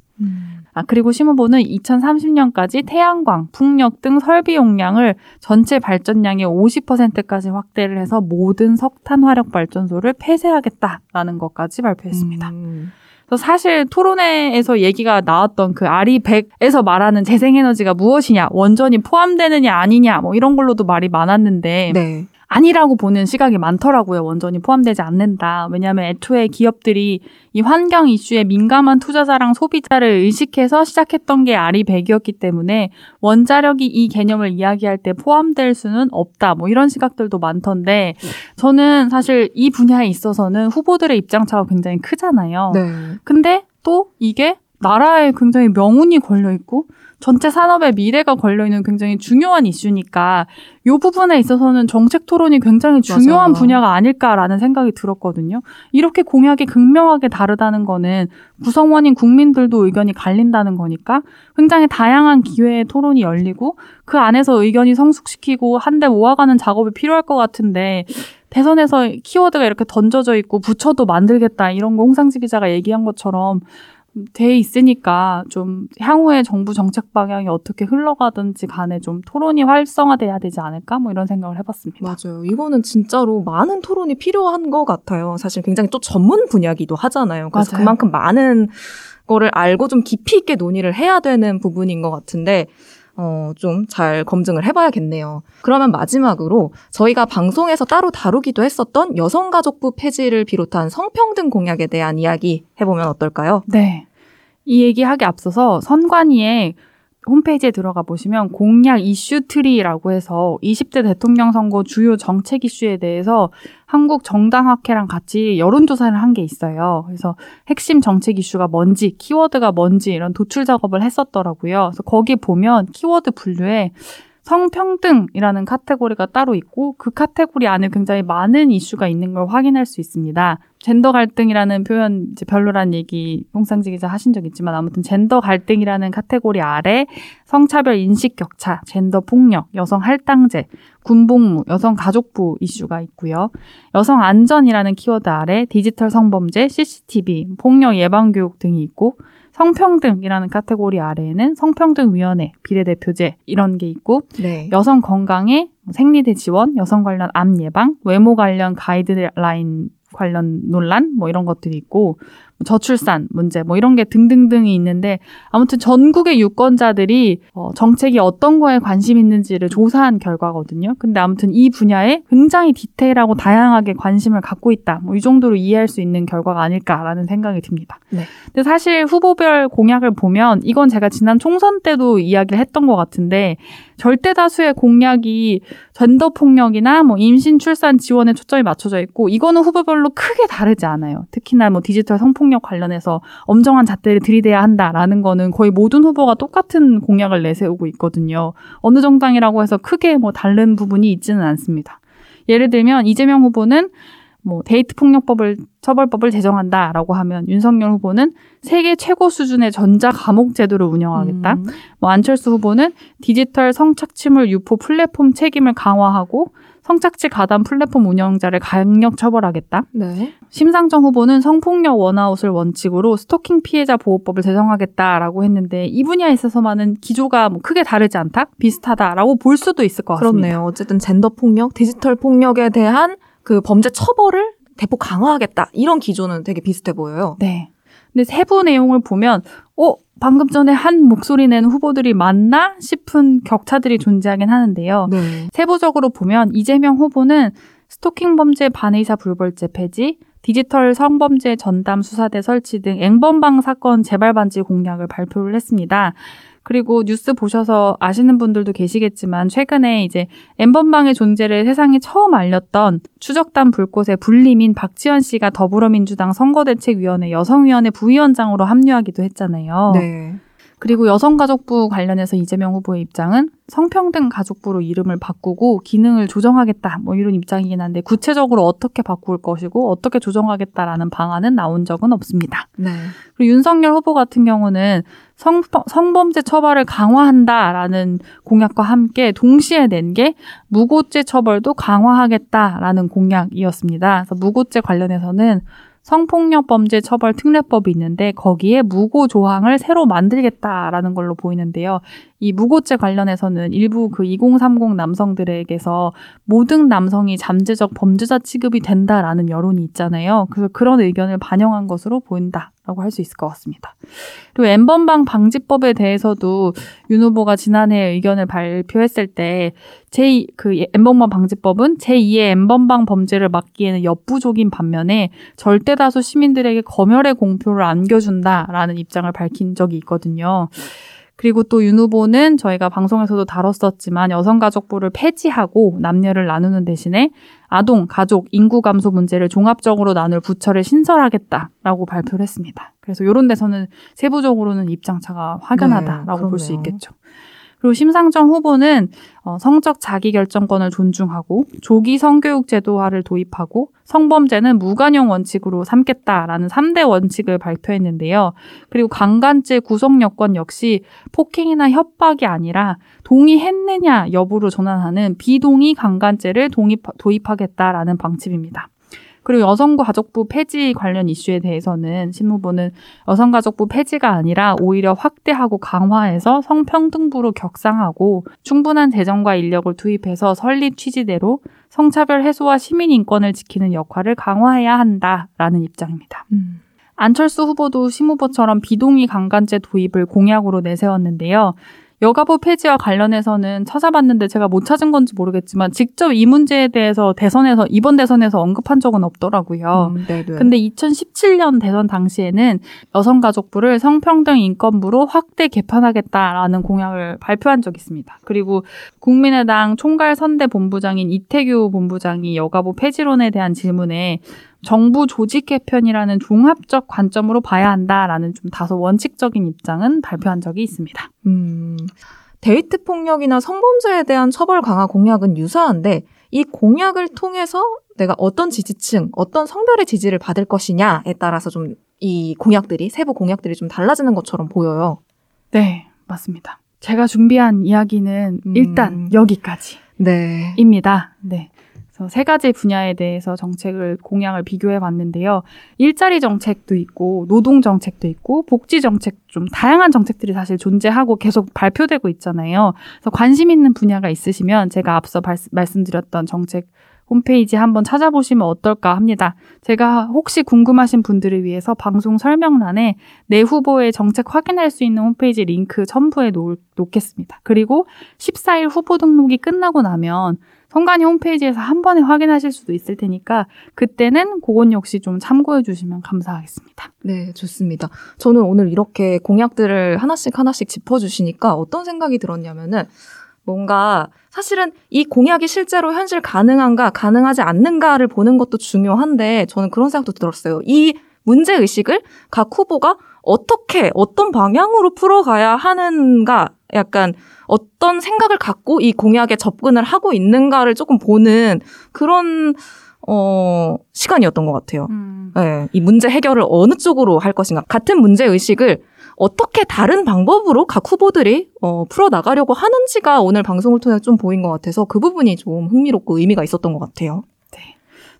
아, 그리고 심 후보는 2030년까지 태양광, 풍력 등 설비 용량을 전체 발전량의 50%까지 확대를 해서 모든 석탄 화력 발전소를 폐쇄하겠다라는 것까지 발표했습니다. 음. 사실 토론회에서 얘기가 나왔던 그 아리 100에서 말하는 재생에너지가 무엇이냐, 원전이 포함되느냐 아니냐, 뭐 이런 걸로도 말이 많았는데 네. 아니라고 보는 시각이 많더라고요. 원전이 포함되지 않는다. 왜냐하면 애초에 기업들이 이 환경 이슈에 민감한 투자자랑 소비자를 의식해서 시작했던 게 아리 100이었기 때문에 원자력이 이 개념을 이야기할 때 포함될 수는 없다. 뭐 이런 시각들도 많던데 저는 사실 이 분야에 있어서는 후보들의 입장차가 굉장히 크잖아요. 네. 근데 또 이게 나라에 굉장히 명운이 걸려 있고 전체 산업의 미래가 걸려 있는 굉장히 중요한 이슈니까 이 부분에 있어서는 정책 토론이 굉장히 중요한 맞아요. 분야가 아닐까라는 생각이 들었거든요. 이렇게 공약이 극명하게 다르다는 거는 구성원인 국민들도 의견이 갈린다는 거니까 굉장히 다양한 기회의 토론이 열리고 그 안에서 의견이 성숙시키고 한데 모아가는 작업이 필요할 것 같은데 대선에서 키워드가 이렇게 던져져 있고 부처도 만들겠다 이런 거 홍상지 기자가 얘기한 것처럼 돼 있으니까 좀 향후에 정부 정책 방향이 어떻게 흘러가든지 간에 좀 토론이 활성화돼야 되지 않을까 뭐 이런 생각을 해봤습니다. 맞아요. 이거는 진짜로 많은 토론이 필요한 것 같아요. 사실 굉장히 또 전문 분야기도 하잖아요. 그래서 맞아요. 그만큼 많은 거를 알고 좀 깊이 있게 논의를 해야 되는 부분인 것 같은데, 어, 좀 잘 검증을 해봐야겠네요. 그러면 마지막으로 저희가 방송에서 따로 다루기도 했었던 여성가족부 폐지를 비롯한 성평등 공약에 대한 이야기 해보면 어떨까요? 네. 이 얘기하기 앞서서 선관위에 홈페이지에 들어가 보시면 공약 이슈 트리라고 해서 20대 대통령 선거 주요 정책 이슈에 대해서 한국 정당학회랑 같이 여론조사를 한 게 있어요. 그래서 핵심 정책 이슈가 뭔지, 키워드가 뭔지 이런 도출 작업을 했었더라고요. 그래서 거기 보면 키워드 분류에 성평등이라는 카테고리가 따로 있고 그 카테고리 안에 굉장히 많은 이슈가 있는 걸 확인할 수 있습니다. 젠더 갈등이라는 표현 이제 별로란 얘기 홍상지 기자 하신 적 있지만 아무튼 젠더 갈등이라는 카테고리 아래 성차별 인식 격차, 젠더 폭력, 여성 할당제, 군복무, 여성 가족부 이슈가 있고요. 여성 안전이라는 키워드 아래 디지털 성범죄, CCTV, 폭력 예방 교육 등이 있고 성평등이라는 카테고리 아래에는 성평등위원회, 비례대표제 이런 게 있고 네. 여성 건강에 생리대 지원, 여성 관련 암 예방, 외모 관련 가이드라인 관련 논란 뭐 이런 것들이 있고 저출산 문제 뭐 이런 게 등등등이 있는데 아무튼 전국의 유권자들이 어, 정책이 어떤 거에 관심 있는지를 조사한 결과거든요. 근데 아무튼 이 분야에 굉장히 디테일하고 다양하게 관심을 갖고 있다. 뭐 이 정도로 이해할 수 있는 결과가 아닐까라는 생각이 듭니다. 네. 근데 사실 후보별 공약을 보면 이건 제가 지난 총선 때도 이야기를 했던 것 같은데 절대 다수의 공약이 젠더 폭력이나 뭐 임신 출산 지원에 초점이 맞춰져 있고 이거는 후보별로 크게 다르지 않아요. 특히나 뭐 디지털 성폭력 관련해서 엄정한 잣대를 들이대야 한다라는 거는 거의 모든 후보가 똑같은 공약을 내세우고 있거든요. 어느 정당이라고 해서 크게 뭐 다른 부분이 있지는 않습니다. 예를 들면 이재명 후보는 뭐 데이트 폭력법을 처벌법을 제정한다라고 하면 윤석열 후보는 세계 최고 수준의 전자 감옥 제도를 운영하겠다. 음. 뭐 안철수 후보는 디지털 성착취물 유포 플랫폼 책임을 강화하고 성착취 가담 플랫폼 운영자를 강력 처벌하겠다. 네. 심상정 후보는 성폭력 원아웃을 원칙으로 스토킹 피해자 보호법을 제정하겠다라고 했는데 이 분야에 있어서만은 기조가 뭐 크게 다르지 않다, 비슷하다라고 볼 수도 있을 것 같습니다. 그렇네요. 어쨌든 젠더 폭력, 디지털 폭력에 대한 그 범죄 처벌을 대폭 강화하겠다. 이런 기조는 되게 비슷해 보여요. 네. 근데 세부 내용을 보면 어 방금 전에 한 목소리 낸 후보들이 맞나 싶은 격차들이 존재하긴 하는데요. 네. 세부적으로 보면 이재명 후보는 스토킹 범죄 반의사 불벌죄 폐지, 디지털 성범죄 전담 수사대 설치 등 앵범방 사건 재발 반지 공약을 발표를 했습니다. 그리고 뉴스 보셔서 아시는 분들도 계시겠지만 최근에 이제 엠번방의 존재를 세상에 처음 알렸던 추적단 불꽃의 불림인 박지원 씨가 더불어민주당 선거대책위원회 여성위원회 부위원장으로 합류하기도 했잖아요. 네. 그리고 여성가족부 관련해서 이재명 후보의 입장은 성평등 가족부로 이름을 바꾸고 기능을 조정하겠다 뭐 이런 입장이긴 한데 구체적으로 어떻게 바꿀 것이고 어떻게 조정하겠다라는 방안은 나온 적은 없습니다. 네. 그리고 윤석열 후보 같은 경우는 성, 성범죄 처벌을 강화한다라는 공약과 함께 동시에 낸 게 무고죄 처벌도 강화하겠다라는 공약이었습니다. 그래서 무고죄 관련해서는 성폭력 범죄 처벌 특례법이 있는데 거기에 무고 조항을 새로 만들겠다라는 걸로 보이는데요. 이 무고죄 관련해서는 일부 그 2030 남성들에게서 모든 남성이 잠재적 범죄자 취급이 된다라는 여론이 있잖아요. 그래서 그런 의견을 반영한 것으로 보인다 라고 할 수 있을 것 같습니다. 그리고 엠번방 방지법에 대해서도 윤 후보가 지난해 의견을 발표했을 때 제 그 엠번방 방지법은 제2의 엠번방 범죄를 막기에는 역부족인 반면에 절대 다수 시민들에게 검열의 공표를 안겨준다라는 입장을 밝힌 적이 있거든요. 그리고 또 윤 후보는 저희가 방송에서도 다뤘었지만 여성가족부를 폐지하고 남녀를 나누는 대신에 아동, 가족, 인구 감소 문제를 종합적으로 나눌 부처를 신설하겠다라고 발표를 했습니다. 그래서 이런 데서는 세부적으로는 입장차가 확연하다라고 네, 볼수 그러네요. 있겠죠. 그리고 심상정 후보는 어, 성적 자기결정권을 존중하고 조기 성교육 제도화를 도입하고 성범죄는 무관용 원칙으로 삼겠다라는 3대 원칙을 발표했는데요. 그리고 강간죄 구성 여건 역시 폭행이나 협박이 아니라 동의했느냐 여부로 전환하는 비동의 강간죄를 동입, 도입하겠다라는 방침입니다. 그리고 여성부 가족부 폐지 관련 이슈에 대해서는 신 후보는 여성가족부 폐지가 아니라 오히려 확대하고 강화해서 성평등부로 격상하고 충분한 재정과 인력을 투입해서 설립 취지대로 성차별 해소와 시민 인권을 지키는 역할을 강화해야 한다라는 입장입니다. 음. 안철수 후보도 심 후보처럼 비동의 강간죄 도입을 공약으로 내세웠는데요. 여가부 폐지와 관련해서는 찾아봤는데 제가 못 찾은 건지 모르겠지만 직접 이 문제에 대해서 대선에서 이번 대선에서 언급한 적은 없더라고요. 음, 네, 네. 근데 2017년 대선 당시에는 여성가족부를 성평등 인권부로 확대 개편하겠다라는 공약을 발표한 적이 있습니다. 그리고 국민의당 총괄 선대 본부장인 이태규 본부장이 여가부 폐지론에 대한 질문에 정부 조직 개편이라는 종합적 관점으로 봐야 한다라는 좀 다소 원칙적인 입장은 발표한 적이 있습니다. 음, 데이트 폭력이나 성범죄에 대한 처벌 강화 공약은 유사한데 이 공약을 통해서 내가 어떤 지지층, 어떤 성별의 지지를 받을 것이냐에 따라서 좀 이 공약들이 세부 공약들이 좀 달라지는 것처럼 보여요. 네, 맞습니다. 제가 준비한 이야기는 음. 일단 여기까지입니다. 네. 네. 그래서 세 가지 분야에 대해서 정책을 공약을 비교해 봤는데요. 일자리 정책도 있고 노동 정책도 있고 복지 정책 좀 다양한 정책들이 사실 존재하고 계속 발표되고 있잖아요. 그래서 관심 있는 분야가 있으시면 제가 앞서 발- 말씀드렸던 정책 홈페이지 한번 찾아보시면 어떨까 합니다. 제가 혹시 궁금하신 분들을 위해서 방송 설명란에 내 후보의 정책 확인할 수 있는 홈페이지 링크 첨부해 놓, 놓겠습니다. 그리고 14일 후보 등록이 끝나고 나면 선관위 홈페이지에서 한 번에 확인하실 수도 있을 테니까 그때는 그건 역시 좀 참고해 주시면 감사하겠습니다. 네, 좋습니다. 저는 오늘 이렇게 공약들을 하나씩 하나씩 짚어 주시니까 어떤 생각이 들었냐면은 뭔가 사실은 이 공약이 실제로 현실 가능한가, 가능하지 않는가를 보는 것도 중요한데 저는 그런 생각도 들었어요. 이 문제 의식을 각 후보가 어떻게, 어떤 방향으로 풀어가야 하는가, 약간 어떤 생각을 갖고 이 공약에 접근을 하고 있는가를 조금 보는 그런, 어, 시간이었던 것 같아요. 네, 이 문제 해결을 어느 쪽으로 할 것인가. 같은 문제 의식을 어떻게 다른 방법으로 각 후보들이 어, 풀어 나가려고 하는지가 오늘 방송을 통해 좀 보인 것 같아서 그 부분이 좀 흥미롭고 의미가 있었던 것 같아요.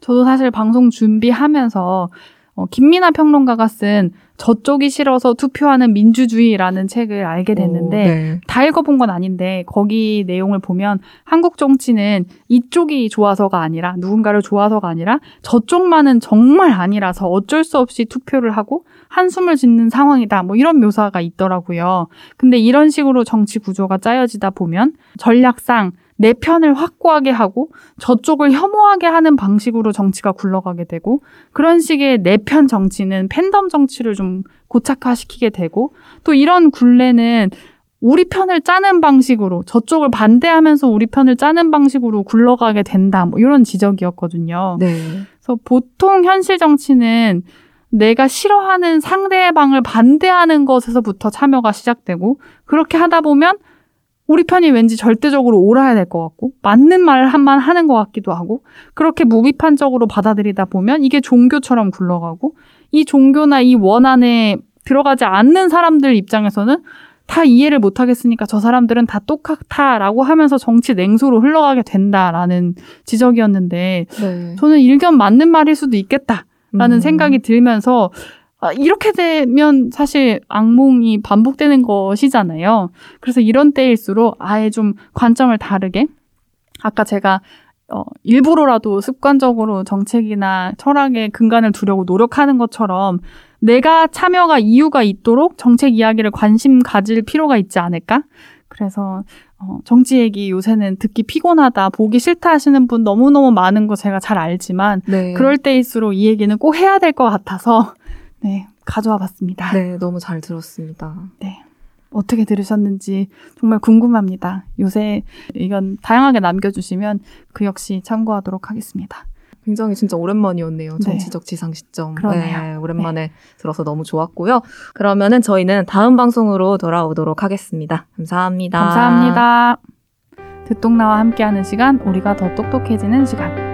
저도 사실 방송 준비하면서 어, 김민아 평론가가 쓴 저쪽이 싫어서 투표하는 민주주의라는 책을 알게 됐는데 오, 네. 다 읽어본 건 아닌데 거기 내용을 보면 한국 정치는 이쪽이 좋아서가 아니라 누군가를 좋아서가 아니라 저쪽만은 정말 아니라서 어쩔 수 없이 투표를 하고 한숨을 짓는 상황이다. 뭐 이런 묘사가 있더라고요. 근데 이런 식으로 정치 구조가 짜여지다 보면 전략상 내 편을 확고하게 하고 저쪽을 혐오하게 하는 방식으로 정치가 굴러가게 되고 그런 식의 내 편 정치는 팬덤 정치를 좀 고착화시키게 되고 또 이런 굴레는 우리 편을 짜는 방식으로 저쪽을 반대하면서 우리 편을 짜는 방식으로 굴러가게 된다. 뭐 이런 지적이었거든요. 네. 그래서 보통 현실 정치는 내가 싫어하는 상대방을 반대하는 것에서부터 참여가 시작되고 그렇게 하다 보면 우리 편이 왠지 절대적으로 옳아야 될 것 같고 맞는 말한만 하는 것 같기도 하고 그렇게 무비판적으로 받아들이다 보면 이게 종교처럼 굴러가고 이 종교나 이 원 안에 들어가지 않는 사람들 입장에서는 다 이해를 못 하겠으니까 저 사람들은 다 똑같다라고 하면서 정치 냉소로 흘러가게 된다라는 지적이었는데 네. 저는 일견 맞는 말일 수도 있겠다라는 음. 생각이 들면서 아, 이렇게 되면 사실 악몽이 반복되는 것이잖아요. 그래서 이런 때일수록 아예 좀 관점을 다르게 아까 제가 어, 일부러라도 습관적으로 정책이나 철학의 근간을 두려고 노력하는 것처럼 내가 참여가 이유가 있도록 정책 이야기를 관심 가질 필요가 있지 않을까? 그래서 어, 정치 얘기 요새는 듣기 피곤하다, 보기 싫다 하시는 분 너무너무 많은 거 제가 잘 알지만 네. 그럴 때일수록 이 얘기는 꼭 해야 될 것 같아서 네, 가져와 봤습니다. 네, 너무 잘 들었습니다. 어떻게 들으셨는지 정말 궁금합니다. 요새 의견 다양하게 남겨주시면 그 역시 참고하도록 하겠습니다. 굉장히 진짜 오랜만이었네요. 네. 정치적 지상 시점. 그러네요. 네, 오랜만에 들어서 너무 좋았고요. 그러면은 저희는 다음 방송으로 돌아오도록 하겠습니다. 감사합니다. 감사합니다. 듣동나와 함께하는 시간, 우리가 더 똑똑해지는 시간.